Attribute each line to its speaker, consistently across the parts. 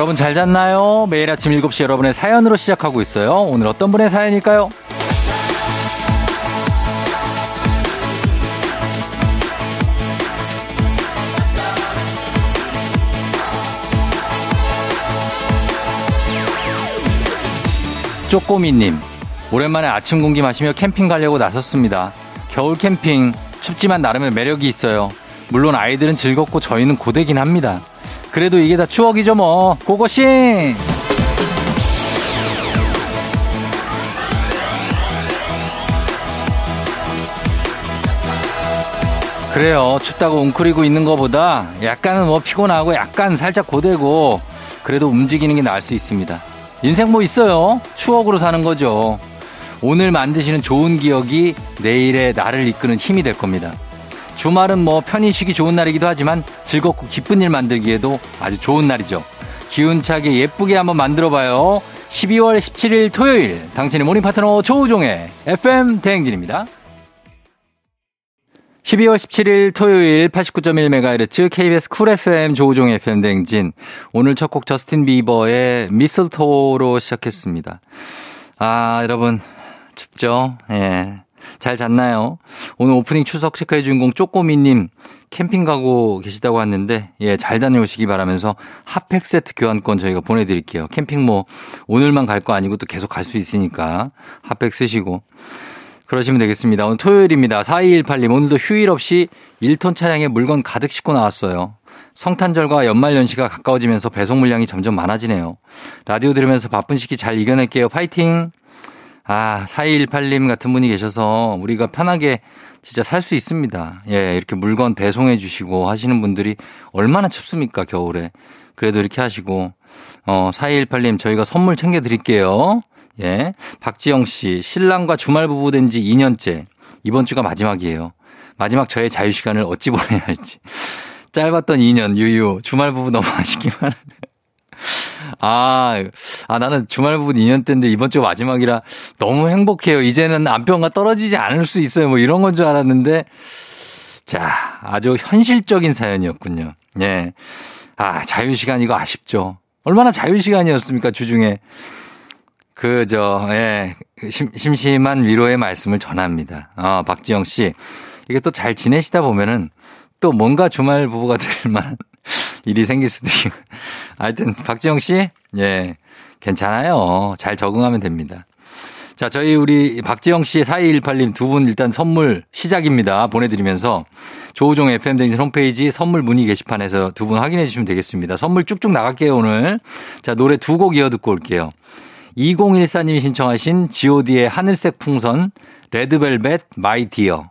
Speaker 1: 여러분 잘 잤나요? 매일 아침 7시 여러분의 사연으로 시작하고 있어요. 오늘 어떤 분의 사연일까요? 쪼꼬미님, 오랜만에 아침 공기 마시며 캠핑 가려고 나섰습니다. 겨울 캠핑, 춥지만 나름의 매력이 있어요. 물론 아이들은 즐겁고 저희는 고되긴 합니다. 그래도 이게 다 추억이죠 뭐. 고고싱! 그래요. 춥다고 웅크리고 있는 것보다 약간은 뭐 피곤하고 약간 살짝 고되고 그래도 움직이는 게 나을 수 있습니다. 인생 뭐 있어요? 추억으로 사는 거죠. 오늘 만드시는 좋은 기억이 내일의 나를 이끄는 힘이 될 겁니다. 주말은 뭐 편히 쉬기 좋은 날이기도 하지만 즐겁고 기쁜 일 만들기에도 아주 좋은 날이죠. 기운차게 예쁘게 한번 만들어봐요. 12월 17일 토요일 당신의 morning 파트너 조우종의 FM 대행진입니다. 12월 17일 토요일 89.1MHz KBS Cool FM 조우종 FM 대행진. 오늘 첫 곡 저스틴 비버의 Mistletoe로 시작했습니다. 아, 여러분, 춥죠? 예. 잘 잤나요? 오늘 오프닝 추석 체크해 주인공 쪼꼬미님 캠핑 가고 계시다고 왔는데 예, 잘 다녀오시기 바라면서 핫팩 세트 교환권 저희가 보내드릴게요. 캠핑 뭐 오늘만 갈 거 아니고 또 계속 갈 수 있으니까 핫팩 쓰시고 그러시면 되겠습니다. 오늘 토요일입니다. 4218님 오늘도 휴일 없이 1톤 차량에 물건 가득 싣고 나왔어요. 성탄절과 연말연시가 가까워지면서 배송 물량이 점점 많아지네요. 라디오 들으면서 바쁜 시기 잘 이겨낼게요. 파이팅! 아, 4218님 같은 분이 계셔서 우리가 편하게 진짜 살 수 있습니다. 예, 이렇게 물건 배송해 주시고 하시는 분들이 얼마나 춥습니까, 겨울에. 그래도 이렇게 하시고, 어, 4218님 저희가 선물 챙겨 드릴게요. 예. 박지영 씨, 신랑과 주말 부부 된 지 2년째. 이번 주가 마지막이에요. 마지막 저의 자유시간을 어찌 보내야 할지. 짧았던 2년, 유유. 주말 부부 너무 아쉽기만 하네. 아, 아, 나는 주말 부분 2년 때인데 이번 주 마지막이라 너무 행복해요. 이제는 남편과 떨어지지 않을 수 있어요. 뭐 이런 건 줄 알았는데. 자, 아주 현실적인 사연이었군요. 예. 아, 자유시간 이거 아쉽죠. 얼마나 자유시간이었습니까, 주중에. 그, 저, 예. 심, 심심한 위로의 말씀을 전합니다. 아, 박지영 씨. 이게 또 잘 지내시다 보면은 또 뭔가 주말 부부가 될 만한 일이 생길 수도 있고. 하여튼, 박지영 씨, 예, 괜찮아요. 잘 적응하면 됩니다. 자, 저희 우리 박지영 씨 4218님 두 분 일단 선물 시작입니다. 보내드리면서 조우종 FM댕진 홈페이지 선물 문의 게시판에서 두 분 확인해 주시면 되겠습니다. 선물 쭉쭉 나갈게요, 오늘. 자, 노래 두 곡 이어 듣고 올게요. 2014님이 신청하신 god의 하늘색 풍선, 레드벨벳 My Dear.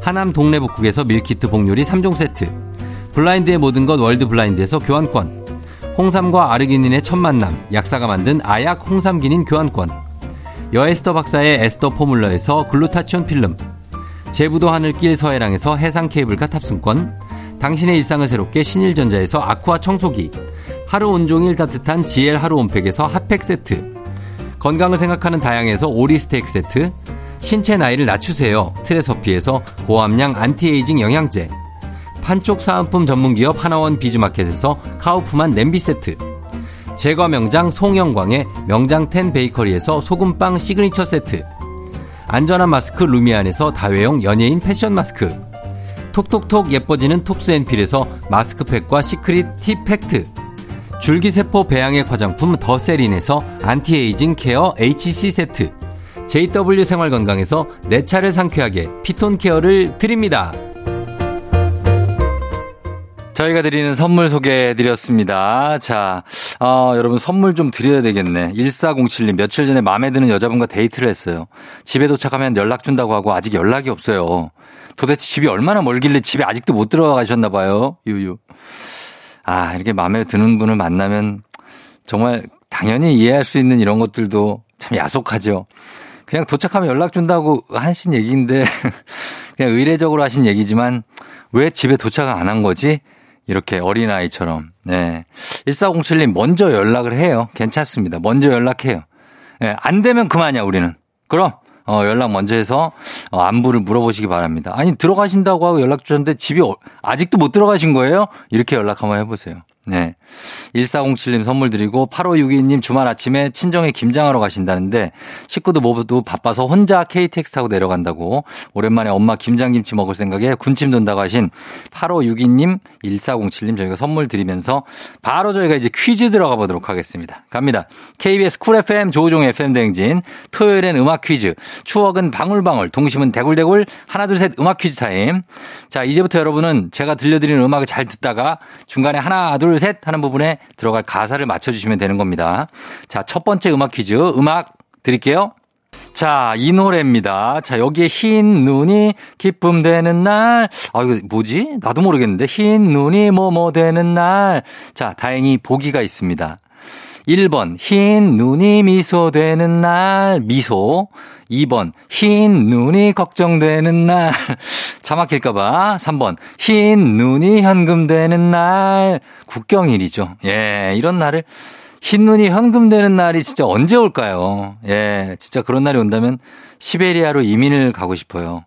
Speaker 1: 하남 동래북국에서 밀키트 복요리 3종 세트. 블라인드의 모든 것 월드 블라인드에서 교환권. 홍삼과 아르기닌의 첫 만남. 약사가 만든 아약 홍삼기닌 교환권. 여에스터 박사의 에스터 포뮬러에서 글루타치온 필름. 제부도 하늘길 서해랑에서 해상 케이블카 탑승권. 당신의 일상을 새롭게 신일전자에서 아쿠아 청소기. 하루 온종일 따뜻한 GL 하루 온팩에서 핫팩 세트. 건강을 생각하는 다양에서 오리 스테이크 세트. 신체 나이를 낮추세요. 트레서피에서 고함량 안티에이징 영양제. 판촉 사은품 전문기업 하나원 비즈마켓에서 카우프만 냄비 세트. 제과 명장 송영광의 명장 텐 베이커리에서 소금빵 시그니처 세트. 안전한 마스크 루미안에서 다회용 연예인 패션 마스크. 톡톡톡 예뻐지는 톡스앤필에서 마스크팩과 시크릿 티 팩트 줄기세포 배양액 화장품 더세린에서 안티에이징 케어 HC 세트 JW 생활건강에서 내 차를 상쾌하게 피톤 케어를 드립니다. 저희가 드리는 선물 소개해 드렸습니다. 자, 어, 여러분 선물 좀 드려야 되겠네. 1407님 며칠 전에 마음에 드는 여자분과 데이트를 했어요. 집에 도착하면 연락 준다고 하고 아직 연락이 없어요. 도대체 집이 얼마나 멀길래 집에 아직도 못 들어가셨나 봐요. 유유. 아, 이렇게 마음에 드는 분을 만나면 정말 당연히 이해할 수 있는 이런 것들도 참 야속하죠. 그냥 도착하면 연락 준다고 하신 얘기인데 그냥 의례적으로 하신 얘기지만 왜 집에 도착을 안 한 거지? 이렇게 어린아이처럼. 네. 1407님 먼저 연락을 해요. 괜찮습니다. 먼저 연락해요. 네, 안 되면 그만이야, 우리는. 그럼 어, 연락 먼저 해서 어, 안부를 물어보시기 바랍니다. 아니, 들어가신다고 하고 연락 주셨는데 집이 어, 아직도 못 들어가신 거예요? 이렇게 연락 한번 해보세요. 네. 1407님 선물 드리고 8562님 주말 아침에 친정에 김장하러 가신다는데 식구도 모두 바빠서 혼자 KTX 타고 내려간다고 오랜만에 엄마 김장김치 먹을 생각에 군침 돈다고 하신 8562님 1407님 저희가 선물 드리면서 바로 저희가 이제 퀴즈 들어가 보도록 하겠습니다. 갑니다. KBS 쿨 FM 조우종 FM 대행진 토요일엔 음악 퀴즈 추억은 방울방울 동심은 대굴대굴 하나 둘 셋 음악 퀴즈 타임 자 이제부터 여러분은 제가 들려드리는 음악을 잘 듣다가 중간에 하나 둘셋 하는 부분에 들어갈 가사를 맞춰주시면 되는 겁니다. 자, 첫 번째 음악 퀴즈. 음악 드릴게요. 자, 이 노래입니다. 자, 여기에 흰 눈이 기쁨 되는 날. 아, 이거 뭐지? 나도 모르겠는데. 흰 눈이 뭐뭐 뭐 되는 날. 자, 다행히 보기가 있습니다. 1번, 흰 눈이 미소 되는 날. 미소. 2번, 흰 눈이 걱정되는 날. 차 막힐까봐. 3번, 흰 눈이 현금되는 날. 국경일이죠. 예, 이런 날을. 흰 눈이 현금되는 날이 진짜 언제 올까요? 예, 진짜 그런 날이 온다면 시베리아로 이민을 가고 싶어요.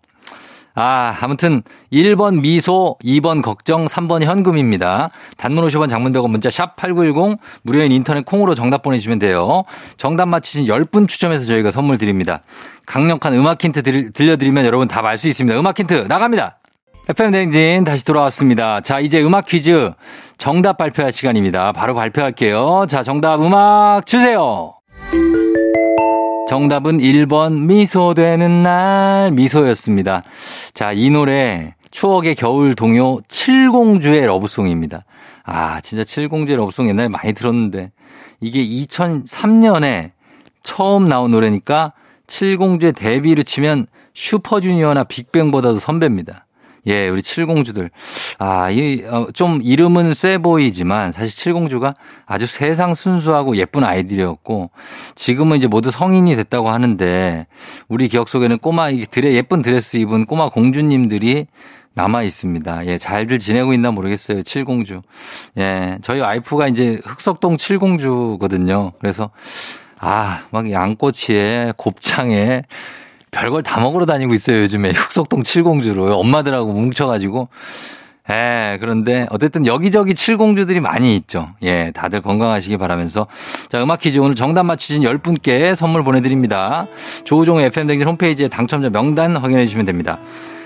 Speaker 1: 아, 아무튼 1번 미소, 2번 걱정, 3번 현금입니다. 단문 50원 장문 100원 문자 샵 8910 무료인 인터넷 콩으로 정답 보내주시면 돼요. 정답 맞히신 10분 추첨해서 저희가 선물 드립니다. 강력한 음악 힌트 들려드리면 여러분 다 알 수 있습니다. 음악 힌트 나갑니다. FM 대행진 다시 돌아왔습니다. 자, 이제 음악 퀴즈 정답 발표할 시간입니다. 바로 발표할게요. 자, 정답 음악 주세요. 정답은 1번 미소되는 날 미소였습니다. 자, 이 노래 추억의 겨울 동요 칠공주의 러브송입니다. 아, 진짜 칠공주의 러브송 옛날에 많이 들었는데 이게 2003년에 처음 나온 노래니까 칠공주의 데뷔를 치면 슈퍼주니어나 빅뱅보다도 선배입니다. 예, 우리 칠공주들. 아, 이, 어, 좀 이름은 쎄 보이지만 사실 칠공주가 아주 세상 순수하고 예쁜 아이들이었고 지금은 이제 모두 성인이 됐다고 하는데 우리 기억 속에는 꼬마, 드레, 예쁜 드레스 입은 꼬마 공주님들이 남아 있습니다. 예, 잘들 지내고 있나 모르겠어요. 칠공주. 예, 저희 와이프가 이제 흑석동 칠공주거든요. 그래서 아, 막 양꼬치에 곱창에 별걸 다 먹으러 다니고 있어요, 요즘에. 흑석동 칠공주로. 엄마들하고 뭉쳐가지고. 예, 그런데 어쨌든 여기저기 칠공주들이 많이 있죠. 예, 다들 건강하시기 바라면서. 자, 음악 퀴즈 오늘 정답 맞히신 10분께 선물 보내드립니다. 조우종 FM댕진 홈페이지에 당첨자 명단 확인해 주시면 됩니다.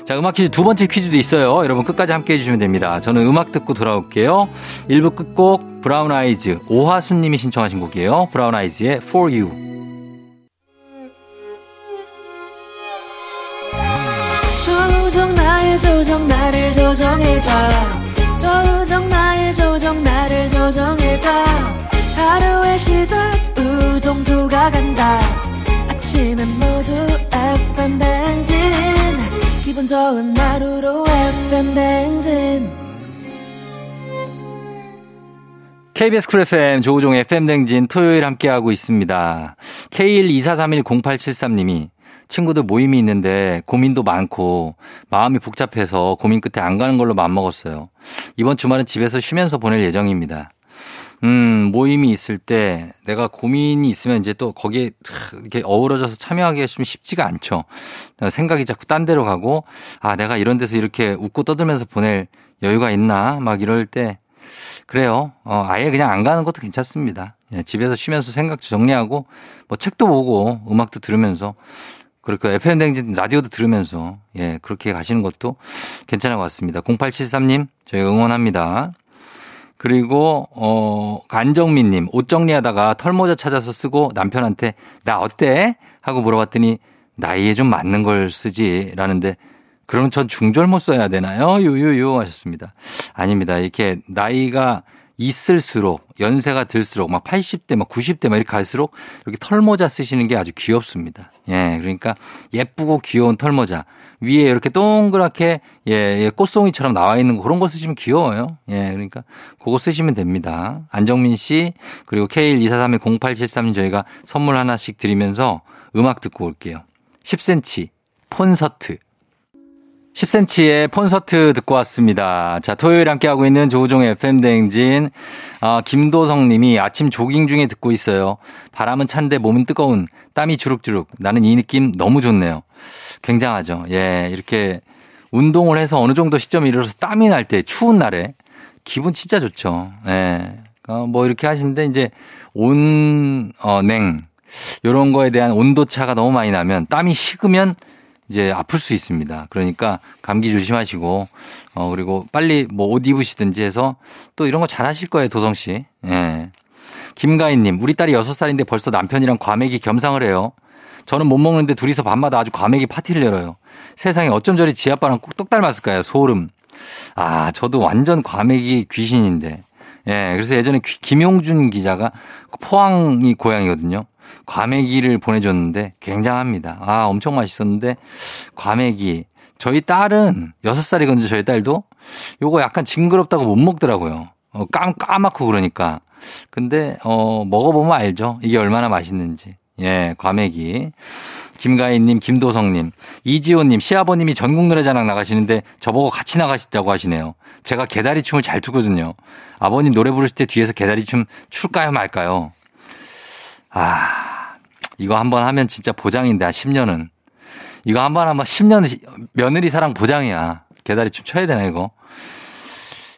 Speaker 1: 자, 음악 퀴즈 두 번째 퀴즈도 있어요. 여러분 끝까지 함께 해주시면 됩니다. 저는 음악 듣고 돌아올게요. 1부 끝곡 브라운 아이즈 오하수님이 신청하신 곡이에요. 브라운 아이즈의 For You. 조정 나의 조정 나를 조정해줘. 조정 나의 조정 나를 조정해줘. 하루의 시절 우정조가 간다. 아침엔 모두 FM 댕진. 기분 좋은 하루로 FM 댕진. KBS 쿨 FM 조우종 FM 댕진 토요일 함께하고 있습니다. K124310873님이 친구들 모임이 있는데 고민도 많고 마음이 복잡해서 고민 끝에 안 가는 걸로 마음먹었어요. 이번 주말은 집에서 쉬면서 보낼 예정입니다. 음, 모임이 있을 때 내가 고민이 있으면 이제 또 거기에 이렇게 어우러져서 참여하기가 좀 쉽지가 않죠. 생각이 자꾸 딴 데로 가고 아, 내가 이런 데서 이렇게 웃고 떠들면서 보낼 여유가 있나 막 이럴 때 그래요. 어, 아예 그냥 안 가는 것도 괜찮습니다. 예, 집에서 쉬면서 생각 정리하고 뭐 책도 보고 음악도 들으면서 그렇고 FM 댕진 라디오도 들으면서 예, 그렇게 가시는 것도 괜찮은 것 같습니다. 0873님, 저희 응원합니다. 그리고 어 안정민 님, 옷 정리하다가 털모자 찾아서 쓰고 남편한테 나 어때? 하고 물어봤더니 나이에 좀 맞는 걸 쓰지라는데 그럼 전 중절모 써야 되나요? 유유유 하셨습니다. 아닙니다. 이렇게 나이가 있을수록 연세가 들수록 막 80대 막 90대 막 이렇게 갈수록 이렇게 털모자 쓰시는 게 아주 귀엽습니다. 예. 그러니까 예쁘고 귀여운 털모자 위에 이렇게 동그랗게 예, 예 꽃송이처럼 나와 있는 거 그런 거 쓰시면 귀여워요. 예. 그러니까 그거 쓰시면 됩니다. 안정민 씨 그리고 K124310873님 저희가 선물 하나씩 드리면서 음악 듣고 올게요. 10cm 콘서트 10cm의 콘서트 듣고 왔습니다. 자, 토요일 함께하고 있는 조우종의 FM대행진. 아, 김도성 님이 아침 조깅 중에 듣고 있어요. 바람은 찬데 몸은 뜨거운 땀이 주룩주룩. 나는 이 느낌 너무 좋네요. 굉장하죠. 예, 이렇게 운동을 해서 어느 정도 시점에 이르러서 땀이 날 때 추운 날에 기분 진짜 좋죠. 예. 어, 뭐 이렇게 하시는데 이제 온, 어, 냉. 요런 거에 대한 온도 차가 너무 많이 나면 땀이 식으면 이제 아플 수 있습니다. 그러니까 감기 조심하시고 어 그리고 빨리 뭐 옷 입으시든지 해서 또 이런 거 잘 하실 거예요, 도성 씨. 예. 김가인 님, 우리 딸이 6살인데 벌써 남편이랑 과메기 겸상을 해요. 저는 못 먹는데 둘이서 밤마다 아주 과메기 파티를 열어요. 세상에 어쩜 저리 지 아빠랑 꼭 똑 닮았을까요? 소름. 아, 저도 완전 과메기 귀신인데. 예, 그래서 예전에 김용준 기자가 포항이 고향이거든요. 과메기를 보내줬는데 굉장합니다. 아, 엄청 맛있었는데 과메기. 저희 딸은 6살이거든요, 저희 딸도. 요거 약간 징그럽다고 못 먹더라고요. 어, 까, 까맣고 그러니까. 근데, 어, 먹어보면 알죠. 이게 얼마나 맛있는지. 예, 과메기. 김가인님, 김도성님, 이지호님, 시아버님이 전국 노래자랑 나가시는데 저보고 같이 나가시자고 하시네요. 제가 개다리 춤을 잘 추거든요. 아버님 노래 부르실 때 뒤에서 개다리 춤 출까요 말까요? 아, 이거 한번 하면 진짜 보장인데, 한 10년은. 이거 한 번 하면 10년 며느리 사랑 보장이야. 개다리 춤 쳐야 되나, 이거?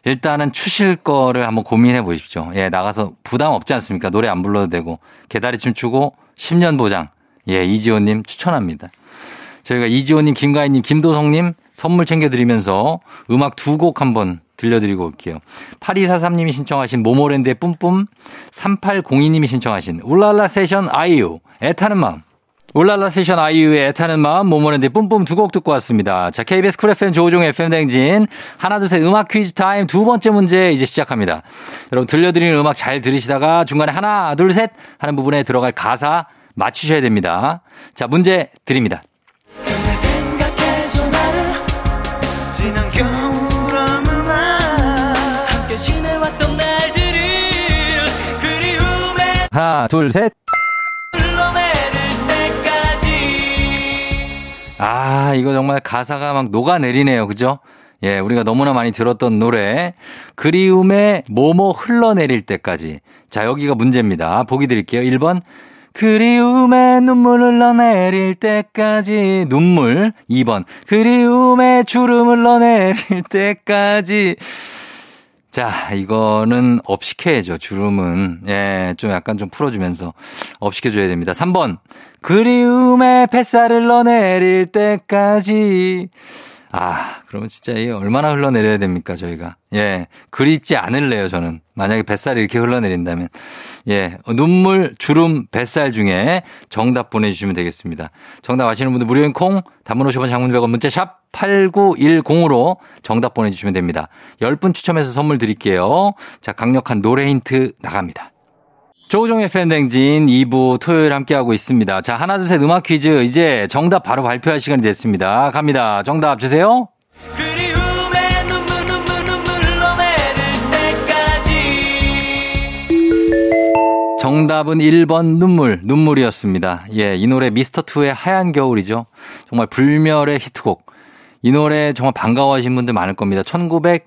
Speaker 1: 일단은 추실 거를 한번 고민해 보십시오. 예, 나가서 부담 없지 않습니까? 노래 안 불러도 되고, 개다리 춤 추고 10년 보장. 예, 이지호님 추천합니다. 저희가 이지호님, 김가희님, 김도성님 선물 챙겨드리면서 음악 두 곡 한번 들려드리고 올게요. 8243님이 신청하신 모모랜드의 뿜뿜, 3802님이 신청하신 울랄라 세션 아이유, 애타는 마음. 울랄라 세션 아이유의 애타는 마음, 모모랜드의 뿜뿜 두 곡 듣고 왔습니다. 자, KBS 쿨 FM 조우종 FM 댕진. 하나, 둘, 셋 음악 퀴즈 타임 두 번째 문제 이제 시작합니다. 여러분 들려드리는 음악 잘 들으시다가 중간에 하나, 둘, 셋 하는 부분에 들어갈 가사 맞추셔야 됩니다. 자, 문제 드립니다. 하나, 둘, 셋. 아, 이거 정말 가사가 막 녹아내리네요. 그죠? 예, 우리가 너무나 많이 들었던 노래. 그리움의 뭐뭐 흘러내릴 때까지. 자, 여기가 문제입니다. 보기 드릴게요. 1번. 그리움의 눈물 흘러내릴 때까지. 눈물. 2번. 그리움의 주름 흘러내릴 때까지. 자, 이거는 업시켜야죠. 주름은. 예, 좀 약간 좀 풀어주면서 업시켜줘야 됩니다. 3번. 그리움의 뱃살을 넣어내릴 때까지. 아, 그러면 진짜 이 얼마나 흘러내려야 됩니까, 저희가. 예, 그립지 않을래요, 저는. 만약에 뱃살이 이렇게 흘러내린다면. 예, 눈물, 주름, 뱃살 중에 정답 보내주시면 되겠습니다. 정답 아시는 분들 무료인 콩, 단문 50원 장문 100원 문자 샵 8910으로 정답 보내주시면 됩니다. 10분 추첨해서 선물 드릴게요. 자, 강력한 노래 힌트 나갑니다. 조우종의 팬댕진 2부 토요일 함께하고 있습니다. 자, 하나, 둘, 셋 음악 퀴즈. 이제 정답 바로 발표할 시간이 됐습니다. 갑니다. 정답 주세요. 정답은 1번 눈물, 눈물이었습니다. 예, 이 노래 미스터2의 하얀 겨울이죠. 정말 불멸의 히트곡. 이 노래 정말 반가워하신 분들 많을 겁니다. 1900,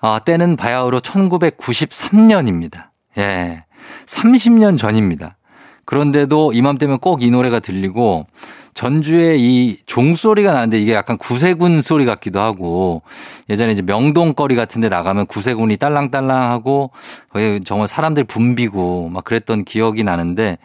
Speaker 1: 아, 때는 바야흐로 1993년입니다. 예. 30년 전입니다. 그런데도 이맘때면 꼭 이 노래가 들리고 전주에 이 종소리가 나는데 이게 약간 구세군 소리 같기도 하고 예전에 이제 명동거리 같은 데 나가면 구세군이 딸랑딸랑하고 거기 정말 사람들 붐비고 막 그랬던 기억이 나는데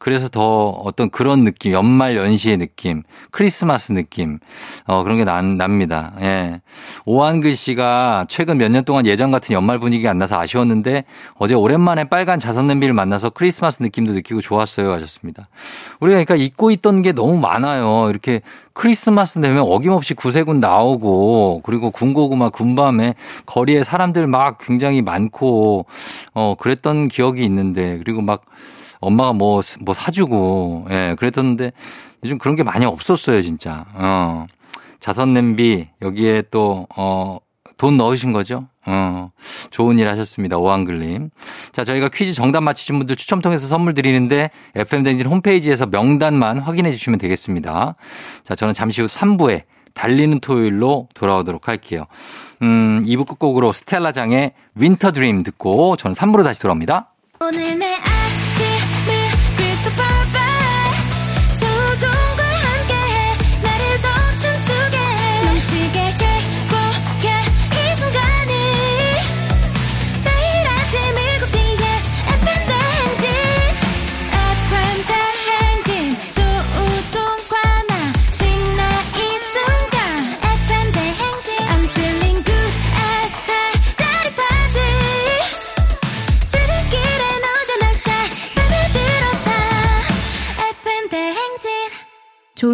Speaker 1: 그래서 더 어떤 그런 느낌, 연말 연시의 느낌, 크리스마스 느낌, 어, 그런 게 난, 납니다. 예. 오한글 씨가 최근 몇 년 동안 예전 같은 연말 분위기가 안 나서 아쉬웠는데 어제 오랜만에 빨간 자선 냄비를 만나서 크리스마스 느낌도 느끼고 좋았어요 하셨습니다. 우리가 그러니까 잊고 있던 게 너무 많아요. 이렇게 크리스마스 되면 어김없이 구세군 나오고 그리고 군고구마 군밤에 거리에 사람들 막 굉장히 많고 어, 그랬던 기억이 있는데 그리고 막 엄마가 뭐, 뭐 사주고, 예, 그랬었는데 요즘 그런 게 많이 없었어요, 진짜. 어. 자선 냄비, 여기에 또, 어, 돈 넣으신 거죠? 어, 좋은 일 하셨습니다. 오한글님. 자, 저희가 퀴즈 정답 맞히신 분들 추첨 통해서 선물 드리는데 FM댕진 홈페이지에서 명단만 확인해 주시면 되겠습니다. 자, 저는 잠시 후 3부에 달리는 토요일로 돌아오도록 할게요. 음, 2부 끝곡으로 스텔라장의 윈터 드림 듣고 저는 3부로 다시 돌아옵니다. 오늘 내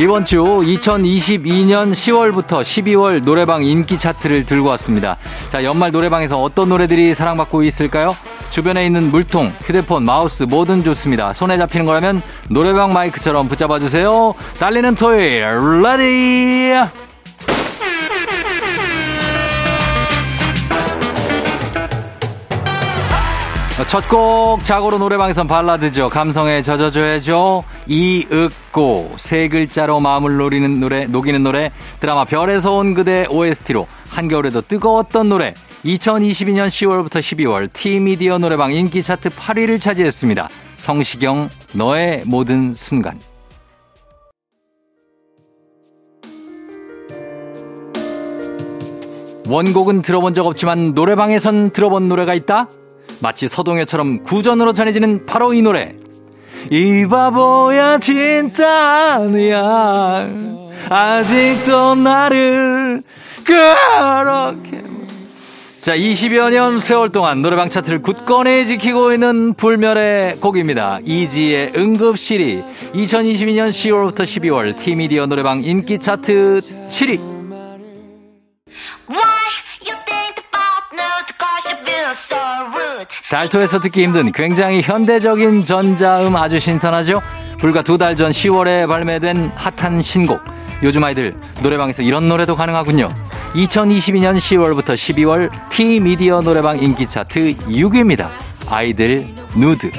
Speaker 1: 이번 주 2022년 10월부터 12월 노래방 인기 차트를 들고 왔습니다. 자, 연말 노래방에서 어떤 노래들이 사랑받고 있을까요? 주변에 있는 물통, 휴대폰, 마우스 뭐든 좋습니다. 손에 잡히는 거라면 노래방 마이크처럼 붙잡아 주세요. 달리는 토요일, ready! 첫 곡 자고로 노래방에선 발라드죠. 감성에 젖어줘야죠. 이윽고 세 글자로 마음을 노리는 노래 녹이는 노래 드라마 별에서 온 그대 OST로 한겨울에도 뜨거웠던 노래 2022년 10월부터 12월 T미디어 노래방 인기 차트 8위를 차지했습니다. 성시경 너의 모든 순간 원곡은 들어본 적 없지만 노래방에선 들어본 노래가 있다? 마치 서동요처럼 구전으로 전해지는 바로 이 노래. 이 바보야 진짜 아니야. 아직도 나를 그렇게. 자, 20여 년 세월 동안 노래방 차트를 굳건히 지키고 있는 불멸의 곡입니다. 이지의 응급실이 2022년 10월부터 12월 티미디어 노래방 인기 차트 7위. 달토에서 듣기 힘든 굉장히 현대적인 전자음 아주 신선하죠? 불과 두 달 전 10월에 발매된 핫한 신곡. 요즘 아이들 노래방에서 이런 노래도 가능하군요. 2022년 10월부터 12월 T 미디어 노래방 인기 차트 6위입니다. 아이들 누드.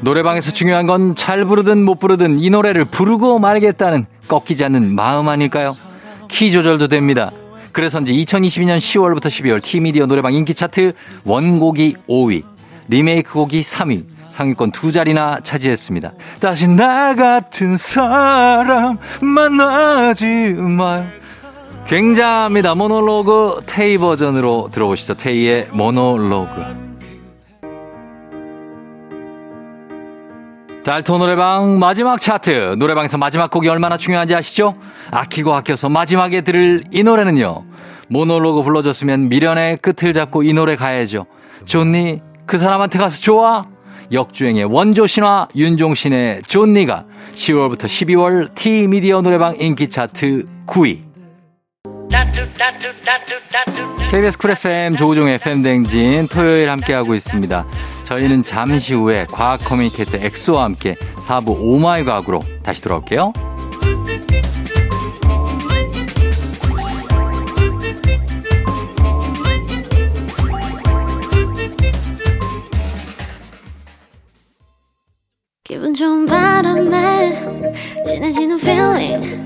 Speaker 1: 노래방에서 중요한 건 잘 부르든 못 부르든 이 노래를 부르고 말겠다는 꺾이지 않는 마음 아닐까요? 키 조절도 됩니다. 그래서인지 2022년 10월부터 12월 티미디어 노래방 인기 차트 원곡이 5위, 리메이크 곡이 3위, 상위권 두 자리나 차지했습니다. 다시 나 같은 사람 만나지 마요. 굉장합니다. 모노로그 테이 버전으로 들어보시죠. 테이의 모노로그. 달토 노래방 마지막 차트. 노래방에서 마지막 곡이 얼마나 중요한지 아시죠? 아끼고 아껴서 마지막에 들을 이 노래는요. 모노로그 불러줬으면 미련의 끝을 잡고 이 노래 가야죠. 좋니, 그 사람한테 가서 좋아? 역주행의 원조 신화 윤종신의 좋니가 10월부터 12월 TJ 미디어 노래방 인기 차트 9위. KBS 쿨 FM 조우종 FM 댕진 토요일 함께하고 있습니다. 저희는 잠시 후에 과학 커뮤니케이터 엑소와 함께 4부 오마이 과학으로 다시 돌아올게요.
Speaker 2: 기분 좋은 바람에 진해지는 feeling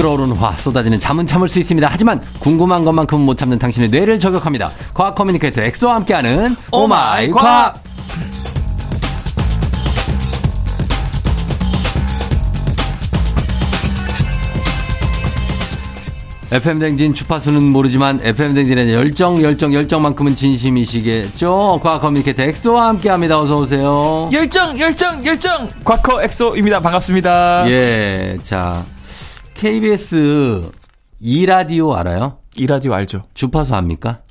Speaker 1: 끓어오르는 화 쏟아지는 잠은 참을 수 있습니다. 하지만 궁금한 것만큼은 못 참는 당신의 뇌를 저격합니다. 과학 커뮤니케이터 엑소와 함께하는 오마이 과학. FM 댕진 주파수는 모르지만 FM 댕진의 열정, 열정, 열정만큼은 진심이시겠죠? 과학 커뮤니케이터 엑소와 함께 합니다. 어서 오세요.
Speaker 3: 열정, 열정, 열정! 과커 엑소입니다. 반갑습니다.
Speaker 1: 예, 자 KBS 이 라디오 알아요?
Speaker 3: 이 라디오 알죠?
Speaker 1: 주파수 압니까?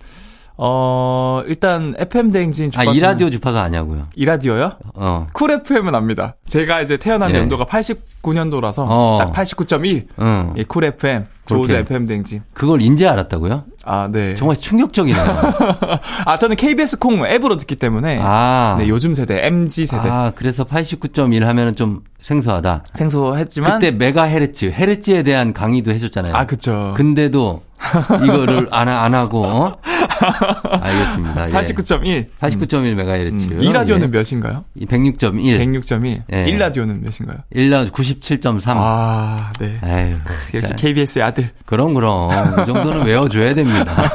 Speaker 3: 어, 일단 FM 대행진 주파수.
Speaker 1: 아, 이 라디오 주파수 아냐고요.
Speaker 3: 이 라디오요?
Speaker 1: 어.
Speaker 3: 쿨 FM은 압니다. 제가 이제 태어난
Speaker 1: 예.
Speaker 3: 연도가 89년도라서
Speaker 1: 어.
Speaker 3: 딱 89.1.
Speaker 1: 응.
Speaker 3: 예, 쿨 FM.
Speaker 1: 그렇게.
Speaker 3: FM 대행진.
Speaker 1: 그걸 인제 알았다고요?
Speaker 3: 아, 네.
Speaker 1: 정말 충격적이네요.
Speaker 3: 아, 저는 KBS 콩 앱으로 듣기 때문에.
Speaker 1: 아.
Speaker 3: 네, 요즘 세대, MZ 세대.
Speaker 1: 아, 그래서 89.1 하면은 좀 생소하다.
Speaker 3: 생소했지만.
Speaker 1: 그때 메가헤르츠, 헤르츠에 대한 강의도 해 줬잖아요.
Speaker 3: 아, 그쵸.
Speaker 1: 근데도 이거를 안, 안 하고, 어? 알겠습니다. 예.
Speaker 3: 89.1.
Speaker 1: 89.1 메가헤르츠.
Speaker 3: 음, 이 라디오는 몇인가요?
Speaker 1: 106.1.
Speaker 3: 106.1.
Speaker 1: 예.
Speaker 3: 1 라디오는 몇인가요?
Speaker 1: 1라 97.3.
Speaker 3: 아, 네.
Speaker 1: 아유.
Speaker 3: 역시
Speaker 1: 자,
Speaker 3: KBS의 아들.
Speaker 1: 그럼 그럼 그 정도는 외워줘야 됩니다.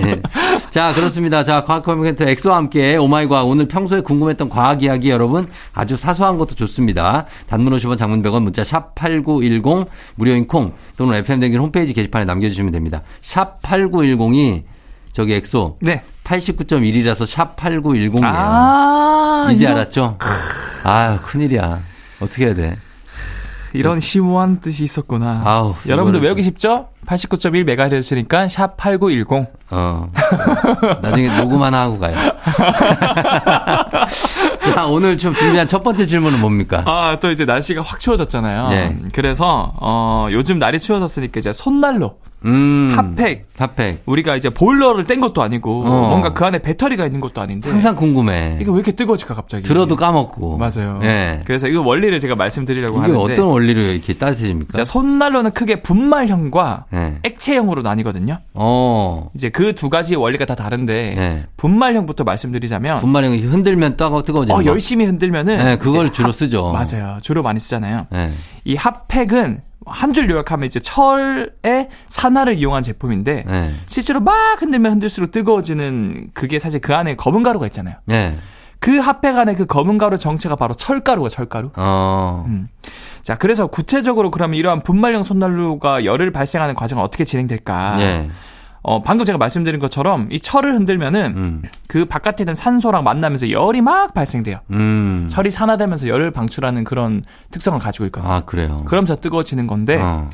Speaker 1: 자 그렇습니다. 자 과학 커뮤니케이터 엑소와 함께 오마이 과학 오늘 평소에 궁금했던 과학 이야기 여러분 아주 사소한 것도 좋습니다. 단문 50원 장문 100원 문자 샵 #8910 무료인 콩 또는 FM 댕진 홈페이지 게시판에 남겨주시면 됩니다. 샵 #8910이 저기 엑소
Speaker 3: 네.
Speaker 1: 89.1이라서 샵 8910이에요.
Speaker 3: 아,
Speaker 1: 이제
Speaker 3: 이런-
Speaker 1: 알았죠? 아유 큰일이야. 어떻게 해야 돼?
Speaker 3: 이런 심오한 뜻이 있었구나.
Speaker 1: 아우,
Speaker 3: 여러분들 외우기 쉽죠? 89.1MHz니까 샵 8910.
Speaker 1: 어. 나중에 녹음 하나 하고 가요. 자, 오늘 좀 준비한 첫 번째 질문은 뭡니까?
Speaker 3: 아, 또 이제 날씨가 확 추워졌잖아요.
Speaker 1: 네.
Speaker 3: 그래서 어, 요즘 날이 추워졌으니까 이제 손난로,
Speaker 1: 음.
Speaker 3: 핫팩.
Speaker 1: 핫팩.
Speaker 3: 우리가 이제 보일러를 뗀 것도 아니고
Speaker 1: 어.
Speaker 3: 뭔가 그 안에 배터리가 있는 것도 아닌데
Speaker 1: 항상 궁금해.
Speaker 3: 이게 왜 이렇게 뜨거워질까 갑자기?
Speaker 1: 들어도 까먹고.
Speaker 3: 맞아요.
Speaker 1: 예.
Speaker 3: 그래서 이거 원리를 제가 말씀드리려고
Speaker 1: 이게
Speaker 3: 하는데
Speaker 1: 어떤 원리로 이렇게 따뜻해집니까?
Speaker 3: 자, 손난로는 크게 분말형과
Speaker 1: 예.
Speaker 3: 액체형으로 나뉘거든요.
Speaker 1: 어.
Speaker 3: 이제 그 두 가지 원리가 다 다른데
Speaker 1: 예.
Speaker 3: 분말형부터 말씀드리자면
Speaker 1: 분말형이 흔들면 뜨거워지는
Speaker 3: 어,
Speaker 1: 거.
Speaker 3: 열심히 흔들면은
Speaker 1: 네, 그걸 주로
Speaker 3: 핫-
Speaker 1: 쓰죠.
Speaker 3: 맞아요. 주로 많이 쓰잖아요.
Speaker 1: 예.
Speaker 3: 이 핫팩은 한 줄 요약하면 이제 철의 산화를 이용한 제품인데
Speaker 1: 예.
Speaker 3: 실제로 막 흔들면 흔들수록 뜨거워지는 그게 사실 그 안에 검은 가루가 있잖아요.
Speaker 1: 예.
Speaker 3: 그 핫팩 안에 그 검은 가루 정체가 바로 철가루가 철가루.
Speaker 1: 어.
Speaker 3: 음. 자, 그래서 구체적으로 그러면 이러한 분말형 손난로가 열을 발생하는 과정은 어떻게 진행될까?
Speaker 1: 예.
Speaker 3: 어, 방금 제가 말씀드린 것처럼 이 철을 흔들면은
Speaker 1: 음.
Speaker 3: 그 바깥에 있는 산소랑 만나면서 열이 막 발생돼요.
Speaker 1: 음.
Speaker 3: 철이 산화되면서 열을 방출하는 그런 특성을 가지고 있거든요.
Speaker 1: 아, 그래요.
Speaker 3: 그러면서 뜨거워지는 건데
Speaker 1: 어.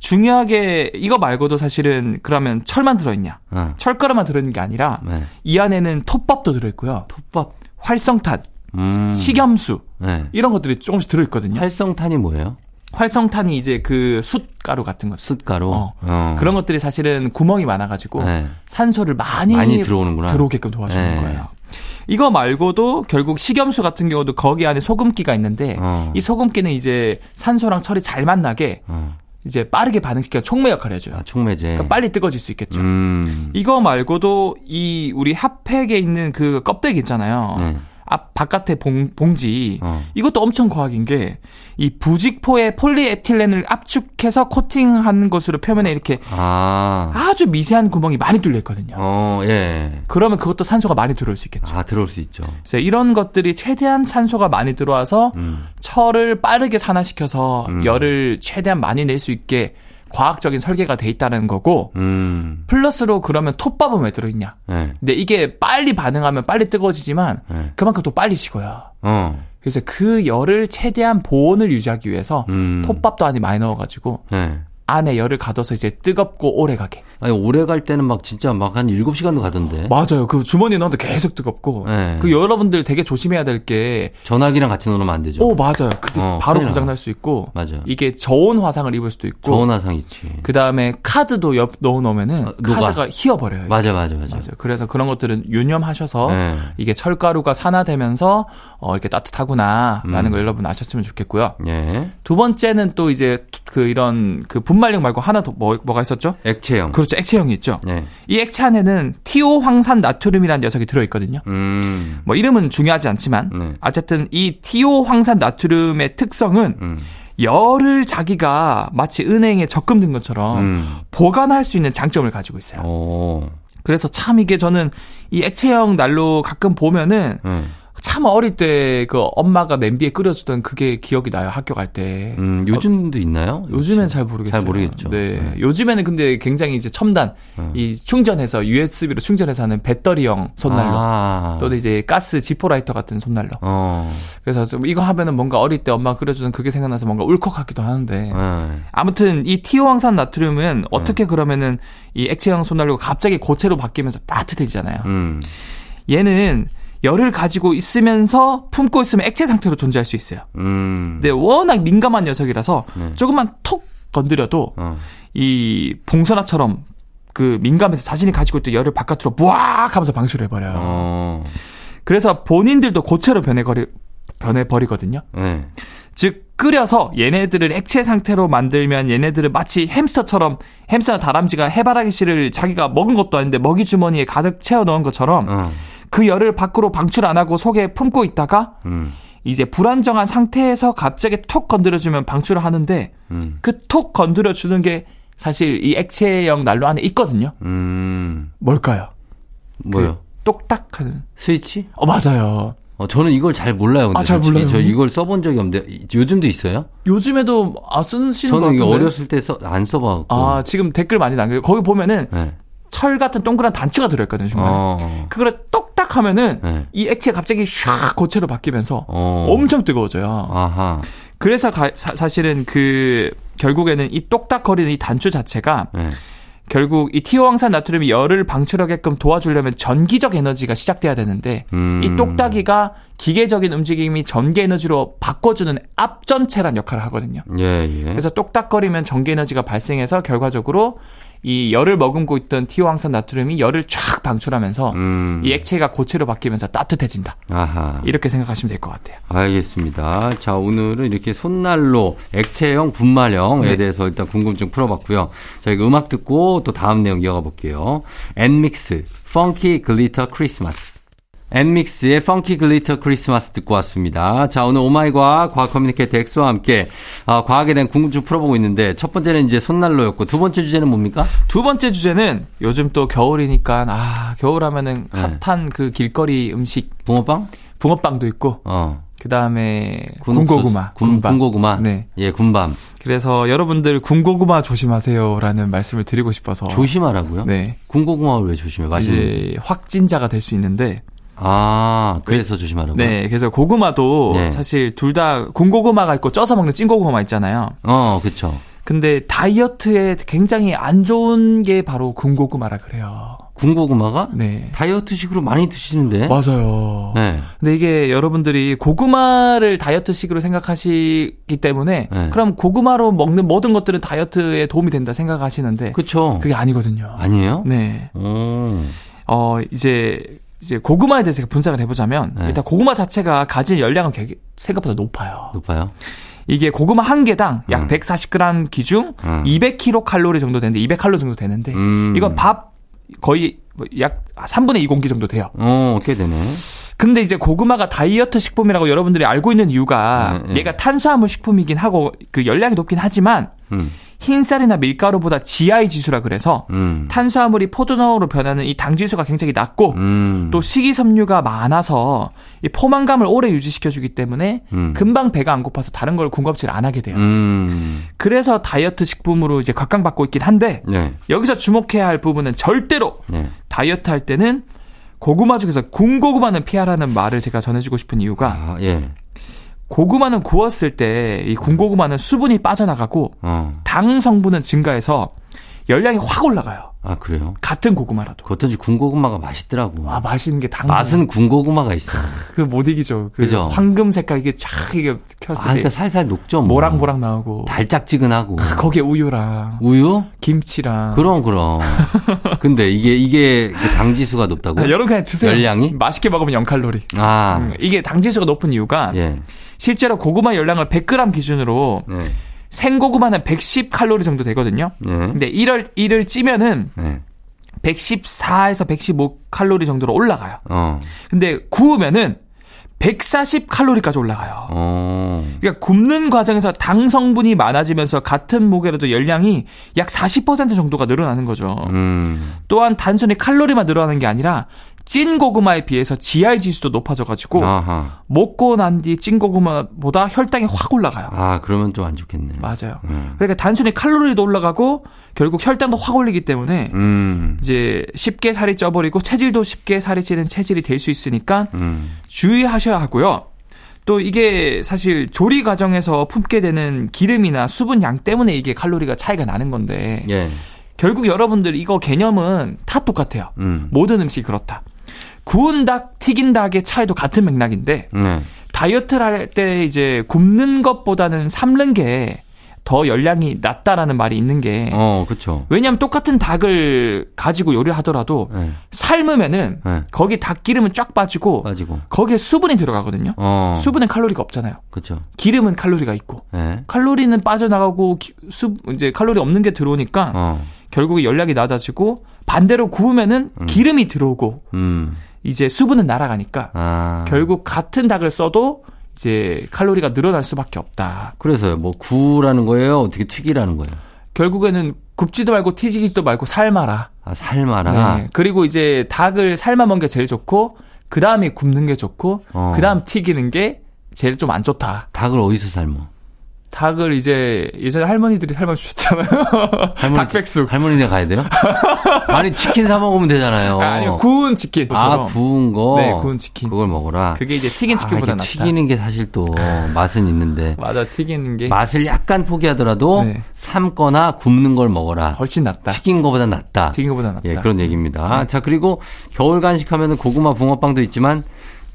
Speaker 3: 중요하게 이거 말고도 사실은 그러면 철만 들어있냐?
Speaker 1: 어.
Speaker 3: 철가루만 들어있는 게 아니라
Speaker 1: 네.
Speaker 3: 이 안에는 톱밥도 들어있고요.
Speaker 1: 톱밥.
Speaker 3: 활성탄,
Speaker 1: 음.
Speaker 3: 식염수
Speaker 1: 네.
Speaker 3: 이런 것들이 조금씩 들어있거든요.
Speaker 1: 활성탄이 뭐예요?
Speaker 3: 활성탄이 이제 그 숯가루 같은 것.
Speaker 1: 숯가루.
Speaker 3: 어.
Speaker 1: 어.
Speaker 3: 그런 것들이 사실은 구멍이 많아가지고
Speaker 1: 네.
Speaker 3: 산소를 많이,
Speaker 1: 많이 들어오는구나.
Speaker 3: 들어오게끔 도와주는
Speaker 1: 네.
Speaker 3: 거예요. 이거 말고도 결국 식염수 같은 경우도 거기 안에 소금기가 있는데
Speaker 1: 어.
Speaker 3: 이 소금기는 이제 산소랑 철이 잘 만나게
Speaker 1: 어.
Speaker 3: 이제 빠르게 반응시켜 촉매 역할을 해줘요.
Speaker 1: 아, 촉매제.
Speaker 3: 그러니까 빨리 뜨거워질 수 있겠죠.
Speaker 1: 음.
Speaker 3: 이거 말고도 이 우리 핫팩에 있는 그 껍데기 있잖아요.
Speaker 1: 네.
Speaker 3: 앞 바깥에 봉, 봉지
Speaker 1: 어.
Speaker 3: 이것도 엄청 과학인 게 이 부직포에 폴리에틸렌을 압축해서 코팅한 것으로 표면에 이렇게
Speaker 1: 아.
Speaker 3: 아주 미세한 구멍이 많이 뚫려 있거든요.
Speaker 1: 어, 예.
Speaker 3: 그러면 그것도 산소가 많이 들어올 수 있겠죠.
Speaker 1: 아, 들어올 수 있죠.
Speaker 3: 그래서 이런 것들이 최대한 산소가 많이 들어와서
Speaker 1: 음.
Speaker 3: 철을 빠르게 산화시켜서
Speaker 1: 음.
Speaker 3: 열을 최대한 많이 낼 수 있게 과학적인 설계가 돼 있다는 거고
Speaker 1: 음.
Speaker 3: 플러스로 그러면 톱밥은 왜 들어있냐?
Speaker 1: 네.
Speaker 3: 근데 이게 빨리 반응하면 빨리 뜨거워지지만
Speaker 1: 네.
Speaker 3: 그만큼 또 빨리 식어요.
Speaker 1: 어.
Speaker 3: 그래서 그 열을 최대한 보온을 유지하기 위해서
Speaker 1: 음.
Speaker 3: 톱밥도 안에 많이 넣어가지고
Speaker 1: 네.
Speaker 3: 안에 열을 가둬서 이제 뜨겁고 오래 가게.
Speaker 1: 아니, 오래 갈 때는 막 진짜 막 한 7시간도 가던데.
Speaker 3: 맞아요. 그 주머니에 넣어도 계속 뜨겁고.
Speaker 1: 네.
Speaker 3: 그 여러분들 되게 조심해야 될 게
Speaker 1: 전화기랑 같이 놓으면 안 되죠.
Speaker 3: 오, 맞아요. 그게
Speaker 1: 어,
Speaker 3: 바로
Speaker 1: 큰일 나.
Speaker 3: 고장 날 수 있고
Speaker 1: 맞아요.
Speaker 3: 이게 저온 화상을 입을 수도 있고
Speaker 1: 좋은 화상 있지.
Speaker 3: 그 다음에 카드도 옆 넣어 놓으면은
Speaker 1: 어, 녹아.
Speaker 3: 카드가 휘어 버려요.
Speaker 1: 맞아, 맞아, 맞아.
Speaker 3: 맞아요. 그래서 그런 것들은 유념하셔서
Speaker 1: 네.
Speaker 3: 이게 철가루가 산화되면서 어 이렇게 따뜻하구나 라는
Speaker 1: 음.
Speaker 3: 걸 여러분 아셨으면 좋겠고요.
Speaker 1: 예.
Speaker 3: 두 번째는 또 이제 그 이런 그 분 말력 말고 하나 더 뭐, 뭐가 있었죠?
Speaker 1: 액체형.
Speaker 3: 그렇죠. 액체형이 있죠.
Speaker 1: 예.
Speaker 3: 이 액체 안에는 티오 황산 나트륨이라는 녀석이 들어 있거든요.
Speaker 1: 음.
Speaker 3: 뭐 이름은 중요하지 않지만
Speaker 1: 네.
Speaker 3: 어쨌든 이 티오 황산 나트륨의 특성은
Speaker 1: 음.
Speaker 3: 열을 자기가 마치 은행에 적금 든 것처럼
Speaker 1: 음.
Speaker 3: 보관할 수 있는 장점을 가지고 있어요.
Speaker 1: 오.
Speaker 3: 그래서 참 이게 저는 이 액체형 난로 가끔 보면은
Speaker 1: 예.
Speaker 3: 참 어릴 때 그 엄마가 냄비에 끓여주던 그게 기억이 나요. 학교 갈 때.
Speaker 1: 음, 요즘도 있나요?
Speaker 3: 요즘엔 잘 모르겠어요.
Speaker 1: 잘 모르겠죠.
Speaker 3: 네.
Speaker 1: 네.
Speaker 3: 요즘에는 근데 굉장히 이제 첨단,
Speaker 1: 음.
Speaker 3: 이 충전해서 USB로 충전해서 하는 배터리형 손난로.
Speaker 1: 아.
Speaker 3: 또는 이제 가스 지포라이터 같은 손난로.
Speaker 1: 어.
Speaker 3: 그래서 좀 이거 하면은 뭔가 어릴 때 엄마가 끓여주던 그게 생각나서 뭔가 울컥하기도 하는데.
Speaker 1: 예.
Speaker 3: 아무튼 이 티오황산 나트륨은 어떻게 그러면은 이 액체형 손난로가 갑자기 고체로 바뀌면서 따뜻해지잖아요.
Speaker 1: 음.
Speaker 3: 얘는 열을 가지고 있으면서 품고 있으면 액체 상태로 존재할 수 있어요.
Speaker 1: 음.
Speaker 3: 근데 워낙 민감한 녀석이라서
Speaker 1: 네.
Speaker 3: 조금만 톡 건드려도
Speaker 1: 어.
Speaker 3: 이 봉선화처럼 그 민감해서 자신이 가지고 있던 열을 바깥으로 부악 하면서 방출해 버려요.
Speaker 1: 어.
Speaker 3: 그래서 본인들도 고체로 변해버리 변해버리거든요.
Speaker 1: 예.
Speaker 3: 즉 끓여서 얘네들을 액체 상태로 만들면 얘네들을 마치 햄스터처럼 햄스터 다람쥐가 해바라기 씨를 자기가 먹은 것도 아닌데 먹이 주머니에 가득 채워 넣은 것처럼
Speaker 1: 어.
Speaker 3: 그 열을 밖으로 방출 안 하고 속에 품고 있다가
Speaker 1: 음.
Speaker 3: 이제 불안정한 상태에서 갑자기 톡 건드려주면 방출을 하는데
Speaker 1: 음.
Speaker 3: 그톡 건드려주는 게 사실 이 액체형 난로 안에 있거든요.
Speaker 1: 음.
Speaker 3: 뭘까요?
Speaker 1: 뭐요?
Speaker 3: 그 똑딱하는.
Speaker 1: 스위치?
Speaker 3: 어 맞아요.
Speaker 1: 어, 저는 이걸 잘 몰라요. 근데
Speaker 3: 아, 잘. 몰라요?
Speaker 1: 저 이걸 써본 적이 없는데 이- 요즘도 있어요?
Speaker 3: 요즘에도 아 쓰시는 것
Speaker 1: 저는
Speaker 3: 같은데.
Speaker 1: 어렸을 때 안 써봐갖고.
Speaker 3: 아 지금 댓글 많이 남겨요. 거기 보면은
Speaker 1: 네.
Speaker 3: 철 같은 동그란 단추가 들어있거든요 중간에.
Speaker 1: 어.
Speaker 3: 그걸 똑 딱 하면은
Speaker 1: 네.
Speaker 3: 이 액체가 갑자기 샥 고체로 바뀌면서
Speaker 1: 어.
Speaker 3: 엄청 뜨거워져요.
Speaker 1: 아하.
Speaker 3: 그래서 가- 사, 실은그 결국에는 이 똑딱거리는 이 단추 자체가
Speaker 1: 네.
Speaker 3: 결국 이 티오황산 나트륨이 열을 방출하게끔 도와주려면 전기적 에너지가 시작돼야 되는데
Speaker 1: 음.
Speaker 3: 이 똑딱이가 기계적인 움직임이 전기 에너지로 바꿔주는 앞전체란 역할을 하거든요.
Speaker 1: 예, 예.
Speaker 3: 그래서 똑딱거리면 전기 에너지가 발생해서 결과적으로 이 열을 머금고 있던 티오황산 나트륨이 열을 쫙 방출하면서
Speaker 1: 음.
Speaker 3: 이 액체가 고체로 바뀌면서 따뜻해진다.
Speaker 1: 아하.
Speaker 3: 이렇게 생각하시면 될 것 같아요.
Speaker 1: 알겠습니다. 자, 오늘은 이렇게 손난로, 액체형, 분말형에
Speaker 3: 네.
Speaker 1: 대해서 일단 궁금증 풀어봤고요. 저희가 음악 듣고 또 다음 내용 이어가 볼게요. 엔믹스, 펑키 글리터 크리스마스. 엔믹스의 펑키 글리터 크리스마스 듣고 왔습니다. 자, 오늘 오마이과 과학 커뮤니케이터 엑소와 함께 아, 과학에 대한 궁금증 풀어보고 있는데 첫 번째는 이제 손난로였고 두 번째 주제는 뭡니까?
Speaker 3: 두 번째 주제는 요즘 또 겨울이니까 아 겨울 하면은
Speaker 1: 네.
Speaker 3: 핫한 그 길거리 음식
Speaker 1: 붕어빵?
Speaker 3: 붕어빵도 있고
Speaker 1: 어.
Speaker 3: 그 다음에
Speaker 1: 군-
Speaker 3: 군고구마,
Speaker 1: 군,
Speaker 3: 군밤.
Speaker 1: 군고구마?
Speaker 3: 네.
Speaker 1: 예, 군밤.
Speaker 3: 그래서 여러분들 군고구마 조심하세요라는 말씀을 드리고 싶어서
Speaker 1: 조심하라고요?
Speaker 3: 네
Speaker 1: 군고구마를 왜 조심해? 맛있는.
Speaker 3: 이제 확진자가 될 수 있는데
Speaker 1: 아, 그래서 조심하라고요?
Speaker 3: 네 그래서 고구마도
Speaker 1: 네.
Speaker 3: 사실 둘 다 군고구마가 있고 쪄서 먹는 찐고구마 있잖아요.
Speaker 1: 어, 그쵸.
Speaker 3: 근데 다이어트에 굉장히 안 좋은 게 바로 군고구마라 그래요.
Speaker 1: 군고구마가
Speaker 3: 네
Speaker 1: 다이어트식으로 많이 드시는데.
Speaker 3: 맞아요.
Speaker 1: 네.
Speaker 3: 근데 이게 여러분들이 고구마를 다이어트식으로 생각하시기 때문에
Speaker 1: 네.
Speaker 3: 그럼 고구마로 먹는 모든 것들은 다이어트에 도움이 된다 생각하시는데
Speaker 1: 그쵸.
Speaker 3: 그게 아니거든요.
Speaker 1: 아니에요?
Speaker 3: 네.
Speaker 1: 오.
Speaker 3: 어 이제 이제 고구마에 대해서 분석을 해보자면
Speaker 1: 네.
Speaker 3: 일단 고구마 자체가 가진 열량은 생각보다 높아요.
Speaker 1: 높아요?
Speaker 3: 이게 고구마 한 개당 약
Speaker 1: 음.
Speaker 3: 140g 기중
Speaker 1: 음.
Speaker 3: 200kcal 정도 되는데 200칼로 정도 되는데
Speaker 1: 음.
Speaker 3: 이건 밥 거의 뭐약 3분의 2 공기 정도 돼요.
Speaker 1: 어, 꽤 되네.
Speaker 3: 근데 이제 고구마가 다이어트 식품이라고 여러분들이 알고 있는 이유가
Speaker 1: 네, 네.
Speaker 3: 얘가 탄수화물 식품이긴 하고 그 열량이 높긴 하지만
Speaker 1: 음.
Speaker 3: 흰쌀이나 밀가루보다 GI 지수라 그래서
Speaker 1: 음.
Speaker 3: 탄수화물이 포도당으로 변하는 이 당 지수가 굉장히 낮고
Speaker 1: 음.
Speaker 3: 또 식이섬유가 많아서 이 포만감을 오래 유지시켜주기 때문에
Speaker 1: 음.
Speaker 3: 금방 배가 안 고파서 다른 걸 군것질 안 하게 돼요.
Speaker 1: 음.
Speaker 3: 그래서 다이어트 식품으로 이제 각광받고 있긴 한데
Speaker 1: 네.
Speaker 3: 여기서 주목해야 할 부분은 절대로
Speaker 1: 네.
Speaker 3: 다이어트 할 때는 고구마 중에서 군고구마는 피하라는 말을 제가 전해주고 싶은 이유가
Speaker 1: 아, 예.
Speaker 3: 고구마는 구웠을 때 이 군고구마는 수분이 빠져나가고
Speaker 1: 어.
Speaker 3: 당 성분은 증가해서 열량이 확 올라가요.
Speaker 1: 아, 그래요?
Speaker 3: 같은 고구마라도.
Speaker 1: 그것도 군고구마가 맛있더라고.
Speaker 3: 아, 맛있는 게 당.
Speaker 1: 맛은 군고구마가 있어.
Speaker 3: 그 못 이기죠. 그
Speaker 1: 그죠?
Speaker 3: 황금 색깔 이게 쫙 이게
Speaker 1: 아,
Speaker 3: 켰을 때
Speaker 1: 그러니까 살살 녹죠. 뭐.
Speaker 3: 모락모락 나오고
Speaker 1: 달짝지근하고.
Speaker 3: 거기에 우유랑
Speaker 1: 우유?
Speaker 3: 김치랑
Speaker 1: 그럼, 그럼. 근데 이게, 이게 그 당지수가 높다고?
Speaker 3: 아, 여러분 그냥 드세요.
Speaker 1: 열량이?
Speaker 3: 맛있게 먹으면 0 칼로리.
Speaker 1: 아,
Speaker 3: 음, 이게 당 지수가 높은 이유가
Speaker 1: 예.
Speaker 3: 실제로 고구마 열량을 100g 기준으로
Speaker 1: 네.
Speaker 3: 생고구마는 110칼로리 정도 되거든요.
Speaker 1: 네.
Speaker 3: 근데 이를 이를 찌면은
Speaker 1: 네.
Speaker 3: 114에서 115칼로리 정도로 올라가요.
Speaker 1: 어.
Speaker 3: 근데 구우면은 140칼로리까지 올라가요.
Speaker 1: 어.
Speaker 3: 그러니까 굽는 과정에서 당 성분이 많아지면서 같은 무게라도 열량이 약 40% 정도가 늘어나는 거죠.
Speaker 1: 음.
Speaker 3: 또한 단순히 칼로리만 늘어나는 게 아니라 찐 고구마에 비해서 GI 지수도 높아져가지고
Speaker 1: 아하.
Speaker 3: 먹고 난 뒤 찐 고구마보다 혈당이 확 올라가요.
Speaker 1: 아, 그러면 좀 안 좋겠네.
Speaker 3: 맞아요.
Speaker 1: 음.
Speaker 3: 그러니까 단순히 칼로리도 올라가고 결국 혈당도 확 올리기 때문에
Speaker 1: 음.
Speaker 3: 이제 쉽게 살이 쪄버리고 체질도 쉽게 살이 찌는 체질이 될 수 있으니까
Speaker 1: 음.
Speaker 3: 주의하셔야 하고요. 또 이게 사실 조리 과정에서 품게 되는 기름이나 수분 양 때문에 이게 칼로리가 차이가 나는 건데
Speaker 1: 예.
Speaker 3: 결국 여러분들 이거 개념은 다 똑같아요.
Speaker 1: 음.
Speaker 3: 모든 음식이 그렇다. 구운 닭, 튀긴 닭의 차이도 같은 맥락인데
Speaker 1: 네.
Speaker 3: 다이어트를 할 때 이제 굽는 것보다는 삶는 게 더 열량이 낮다라는 말이 있는 게
Speaker 1: 어, 그쵸.
Speaker 3: 왜냐하면 똑같은 닭을 가지고 요리를 하더라도
Speaker 1: 네.
Speaker 3: 삶으면은
Speaker 1: 네.
Speaker 3: 거기 닭 기름은 쫙 빠지고
Speaker 1: 빠지고.
Speaker 3: 거기에 수분이 들어가거든요.
Speaker 1: 어.
Speaker 3: 수분은 칼로리가 없잖아요.
Speaker 1: 그쵸.
Speaker 3: 기름은 칼로리가 있고
Speaker 1: 예.
Speaker 3: 칼로리는 빠져나가고 기- 수 이제 칼로리 없는 게 들어오니까
Speaker 1: 어.
Speaker 3: 결국에 열량이 낮아지고 반대로 구우면은 기름이 들어오고
Speaker 1: 음.
Speaker 3: 이제 수분은 날아가니까
Speaker 1: 아.
Speaker 3: 결국 같은 닭을 써도 이제 칼로리가 늘어날 수밖에 없다.
Speaker 1: 그래서요. 뭐 구라는 거예요? 어떻게 튀기라는 거예요?
Speaker 3: 결국에는 굽지도 말고 튀기지도 말고 삶아라.
Speaker 1: 아, 삶아라.
Speaker 3: 네. 그리고 이제 닭을 삶아 먹는 게 제일 좋고 그 다음에 굽는 게 좋고
Speaker 1: 어.
Speaker 3: 그 다음 튀기는 게 제일 좀 안 좋다.
Speaker 1: 닭을 어디서 삶어?
Speaker 3: 닭을 이제 예전에 할머니들이 삶아 주셨잖아요.
Speaker 1: 할머니,
Speaker 3: 닭백숙.
Speaker 1: 할머니네 가야 돼요? 아니, 치킨 사 먹으면 되잖아요.
Speaker 3: 아, 아니요 구운 치킨.
Speaker 1: 아, 구운 거?
Speaker 3: 네, 구운 치킨.
Speaker 1: 그걸 먹어라.
Speaker 3: 그게 이제 튀긴 치킨보다
Speaker 1: 아,
Speaker 3: 낫다.
Speaker 1: 튀기는 게 사실 또 맛은 있는데.
Speaker 3: 맞아 튀기는 게
Speaker 1: 맛을 약간 포기하더라도
Speaker 3: 네.
Speaker 1: 삶거나 굽는 걸 먹어라.
Speaker 3: 훨씬 낫다.
Speaker 1: 튀긴 거보다 낫다.
Speaker 3: 튀긴 거보다 낫다.
Speaker 1: 예, 그런 얘기입니다. 자, 그리고 겨울 간식하면은 고구마 붕어빵도 있지만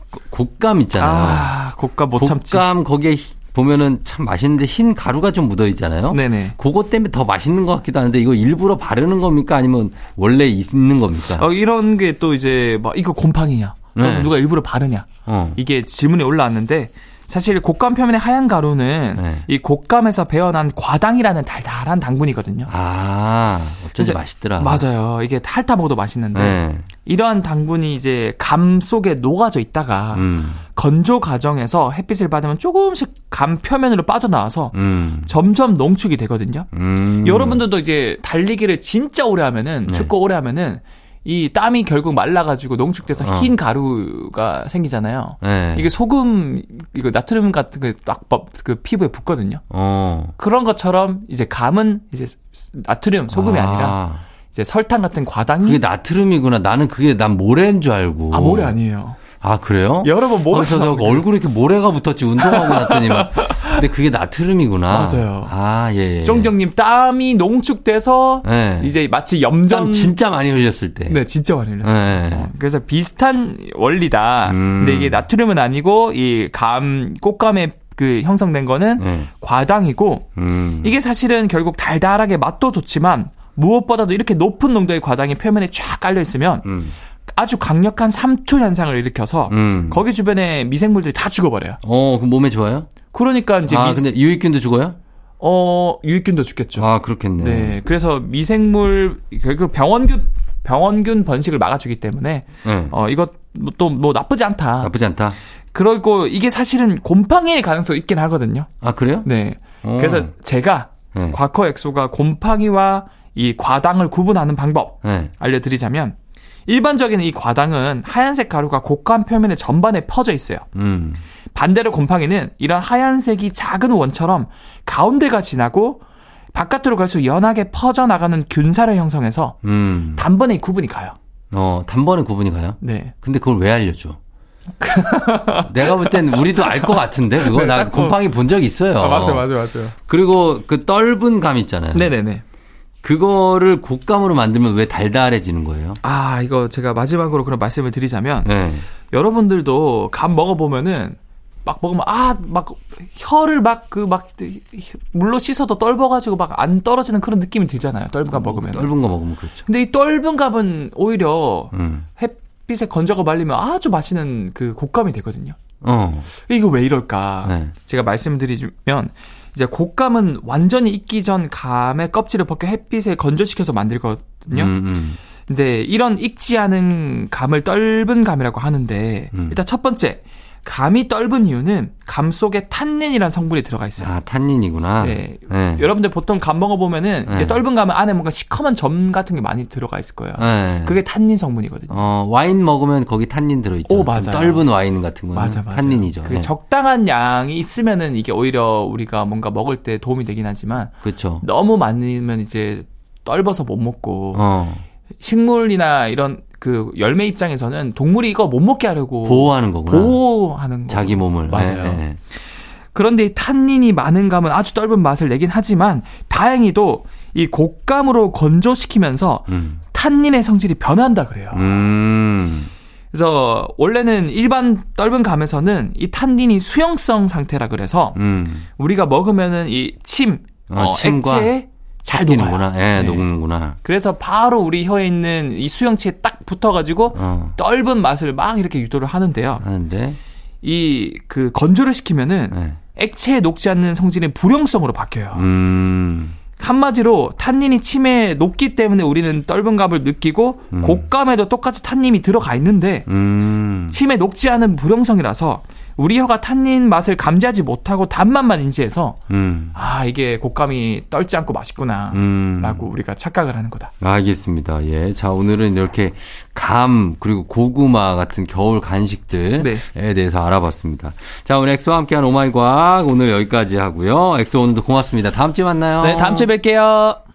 Speaker 1: 고- 곶감 있잖아요.
Speaker 3: 아 곶감 못 참지.
Speaker 1: 곶감 거기에 히- 보면은 참 맛있는데 흰 가루가 좀 묻어 있잖아요.
Speaker 3: 네네.
Speaker 1: 그거 때문에 더 맛있는 것 같기도 하는데 이거 일부러 바르는 겁니까 아니면 원래 있는 겁니까?
Speaker 3: 어, 이런 게 또 이제 막 이거 곰팡이냐?
Speaker 1: 네.
Speaker 3: 누가 일부러 바르냐?
Speaker 1: 어.
Speaker 3: 이게 질문이 올라왔는데 사실 곶감 표면의 하얀 가루는
Speaker 1: 네.
Speaker 3: 이 곶감에서 배어난 과당이라는 달달한 당분이거든요.
Speaker 1: 아, 어쩐지 맛있더라.
Speaker 3: 맞아요. 이게 핥아 먹어도 맛있는데
Speaker 1: 네.
Speaker 3: 이러한 당분이 이제 감 속에 녹아져 있다가
Speaker 1: 음.
Speaker 3: 건조 과정에서 햇빛을 받으면 조금씩 감 표면으로 빠져나와서
Speaker 1: 음.
Speaker 3: 점점 농축이 되거든요.
Speaker 1: 음.
Speaker 3: 여러분들도 이제 달리기를 진짜 오래 하면은
Speaker 1: 네.
Speaker 3: 축구 오래 하면은 이 땀이 결국 말라가지고 농축돼서
Speaker 1: 어.
Speaker 3: 흰 가루가 생기잖아요.
Speaker 1: 네.
Speaker 3: 이게 소금 이거 나트륨 같은 게딱그 피부에 붙거든요.
Speaker 1: 어.
Speaker 3: 그런 것처럼 이제 감은 이제 나트륨 소금이 아. 니라 이제 설탕 같은 과당이
Speaker 1: 그게 나트륨이구나. 나는 그게 난 모래인 줄 알고.
Speaker 3: 아 모래 아니에요.
Speaker 1: 아, 그래요?
Speaker 3: 여러분 뭐가
Speaker 1: 그래서 저 얼굴에 이렇게 모래가 붙었지 운동하고 났더니만. 근데 그게 나트륨이구나.
Speaker 3: 맞아요.
Speaker 1: 아, 예. 예.
Speaker 3: 쫑정님 땀이 농축돼서
Speaker 1: 네.
Speaker 3: 이제 마치 염전
Speaker 1: 땀 진짜 많이 흘렸을 때.
Speaker 3: 네 진짜 많이 흘렸어요.
Speaker 1: 네.
Speaker 3: 어, 그래서 비슷한 원리다.
Speaker 1: 음.
Speaker 3: 근데 이게 나트륨은 아니고 이 감 꽃감에 그 형성된 거는
Speaker 1: 네.
Speaker 3: 과당이고
Speaker 1: 음.
Speaker 3: 이게 사실은 결국 달달하게 맛도 좋지만 무엇보다도 이렇게 높은 농도의 과당이 표면에 쫙 깔려 있으면
Speaker 1: 음.
Speaker 3: 아주 강력한 삼투 현상을 일으켜서
Speaker 1: 음.
Speaker 3: 거기 주변에 미생물들이 다 죽어버려요.
Speaker 1: 어, 그 몸에 좋아요?
Speaker 3: 그러니까 이제
Speaker 1: 아,
Speaker 3: 미,
Speaker 1: 근데 유익균도 죽어요?
Speaker 3: 어 유익균도 죽겠죠.
Speaker 1: 아, 그렇겠네.
Speaker 3: 네, 그래서 미생물 결국 병원균 병원균 번식을 막아주기 때문에
Speaker 1: 네.
Speaker 3: 어 이것 또 뭐 나쁘지 않다.
Speaker 1: 나쁘지 않다.
Speaker 3: 그리고 이게 사실은 곰팡이일 가능성이 있긴 하거든요.
Speaker 1: 아, 그래요?
Speaker 3: 네.
Speaker 1: 어.
Speaker 3: 그래서 제가
Speaker 1: 네.
Speaker 3: 과커 엑소가 곰팡이와 이 과당을 구분하는 방법
Speaker 1: 네.
Speaker 3: 알려드리자면 일반적인 이 과당은 하얀색 가루가 곶감 표면의 전반에 퍼져 있어요.
Speaker 1: 음.
Speaker 3: 반대로 곰팡이는 이런 하얀색이 작은 원처럼 가운데가 지나고 바깥으로 갈수록 연하게 퍼져나가는 균사를 형성해서
Speaker 1: 음.
Speaker 3: 단번에 이 구분이 가요.
Speaker 1: 어, 단번에 구분이 가요?
Speaker 3: 네.
Speaker 1: 근데 그걸 왜 알려줘? 내가 볼 땐 우리도 알 것 같은데 그거
Speaker 3: 네, 나딱 그-
Speaker 1: 곰팡이 본 적 있어요.
Speaker 3: 맞아요, 맞아요.
Speaker 1: 그리고 그 떫은 감 있잖아요.
Speaker 3: 네네네.
Speaker 1: 그거를 곶감으로 만들면 왜 달달해지는 거예요?
Speaker 3: 아, 이거 제가 마지막으로 그런 말씀을 드리자면,
Speaker 1: 네.
Speaker 3: 여러분들도 감 먹어 보면은, 막 먹으면, 아, 막, 혀를 막, 그, 막, 물로 씻어도 떫어가지고 막 안 떨어지는 그런 느낌이 들잖아요. 떫은 감 먹으면.
Speaker 1: 떫은 거 먹으면 그렇죠.
Speaker 3: 근데 이 떫은 감은 오히려
Speaker 1: 음.
Speaker 3: 햇빛에 건져가 말리면 아주 맛있는 그 곶감이 되거든요.
Speaker 1: 어.
Speaker 3: 이거 왜 이럴까?
Speaker 1: 네.
Speaker 3: 제가 말씀드리면 이제 곶감은 완전히 익기 전 감의 껍질을 벗겨 햇빛에 건조시켜서 만들거든요.
Speaker 1: 음, 음.
Speaker 3: 근데 이런 익지 않은 감을 떫은 감이라고 하는데
Speaker 1: 음.
Speaker 3: 일단 첫 번째 감이 떫은 이유는 감 속에 탄닌이라는 성분이 들어가 있어요.
Speaker 1: 아, 탄닌이구나.
Speaker 3: 네.
Speaker 1: 네.
Speaker 3: 여러분들 보통 감 먹어보면은
Speaker 1: 네.
Speaker 3: 이제 떫은 감은 안에 뭔가 시커먼 점 같은 게 많이 들어가 있을 거예요.
Speaker 1: 네.
Speaker 3: 그게 탄닌 성분이거든요.
Speaker 1: 어, 와인 먹으면 거기 탄닌 들어있죠.
Speaker 3: 오,
Speaker 1: 좀
Speaker 3: 맞아요.
Speaker 1: 떫은 와인 같은 거는
Speaker 3: 맞아, 맞아.
Speaker 1: 탄닌이죠.
Speaker 3: 그
Speaker 1: 네.
Speaker 3: 적당한 양이 있으면은 이게 오히려 우리가 뭔가 먹을 때 도움이 되긴 하지만
Speaker 1: 그렇죠.
Speaker 3: 너무 많으면 이제 떫어서 못 먹고
Speaker 1: 어.
Speaker 3: 식물이나 이런 그 열매 입장에서는 동물이 이거 못 먹게 하려고
Speaker 1: 보호하는 거구나.
Speaker 3: 보호하는 거
Speaker 1: 자기 몸을.
Speaker 3: 맞아요.
Speaker 1: 네, 네.
Speaker 3: 그런데 이 탄닌이 많은 감은 아주 떫은 맛을 내긴 하지만 다행히도 이 곶감으로 건조시키면서
Speaker 1: 음.
Speaker 3: 탄닌의 성질이 변한다 그래요.
Speaker 1: 음.
Speaker 3: 그래서 원래는 일반 떫은 감에서는 이 탄닌이 수용성 상태라 그래서
Speaker 1: 음.
Speaker 3: 우리가 먹으면은 이 침,
Speaker 1: 어,
Speaker 3: 어, 액체에 잘 녹아요.
Speaker 1: 섞이는구나. 예,
Speaker 3: 네.
Speaker 1: 녹는구나.
Speaker 3: 그래서 바로 우리 혀에 있는 이 수용체에 딱 붙어가지고
Speaker 1: 어.
Speaker 3: 떫은 맛을 막 이렇게 유도를 하는데요.
Speaker 1: 하는데.
Speaker 3: 이 그 건조를 시키면은
Speaker 1: 네.
Speaker 3: 액체에 녹지 않는 성질의 불용성으로 바뀌어요.
Speaker 1: 음.
Speaker 3: 한마디로 탄닌이 침에 녹기 때문에 우리는 떫은 감을 느끼고
Speaker 1: 음.
Speaker 3: 곶감에도 똑같이 탄닌이 들어가 있는데
Speaker 1: 음.
Speaker 3: 침에 녹지 않은 불용성이라서 우리 혀가 탄닌 맛을 감지하지 못하고 단맛만 인지해서
Speaker 1: 음.
Speaker 3: 아 이게 곶감이 떨지 않고 맛있구나
Speaker 1: 음.
Speaker 3: 라고 우리가 착각을 하는 거다.
Speaker 1: 알겠습니다. 예. 자, 오늘은 이렇게 감, 그리고 고구마 같은 겨울 간식들에
Speaker 3: 네.
Speaker 1: 대해서 알아봤습니다. 자, 오늘 엑소와 함께한 오마이 과학 오늘 여기까지 하고요. 엑소 오늘도 고맙습니다. 다음 주에 만나요.
Speaker 3: 네 다음 주에 뵐게요.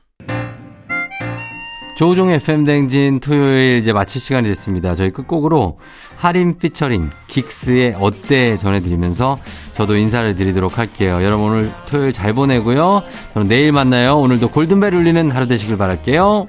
Speaker 1: 조우종의 FM댕진 토요일 이제 마칠 시간이 됐습니다. 저희 끝곡으로 하림 피처링 긱스의 어때 전해드리면서 저도 인사를 드리도록 할게요. 여러분 오늘 토요일 잘 보내고요. 저는 내일 만나요. 오늘도 골든벨 울리는 하루 되시길 바랄게요.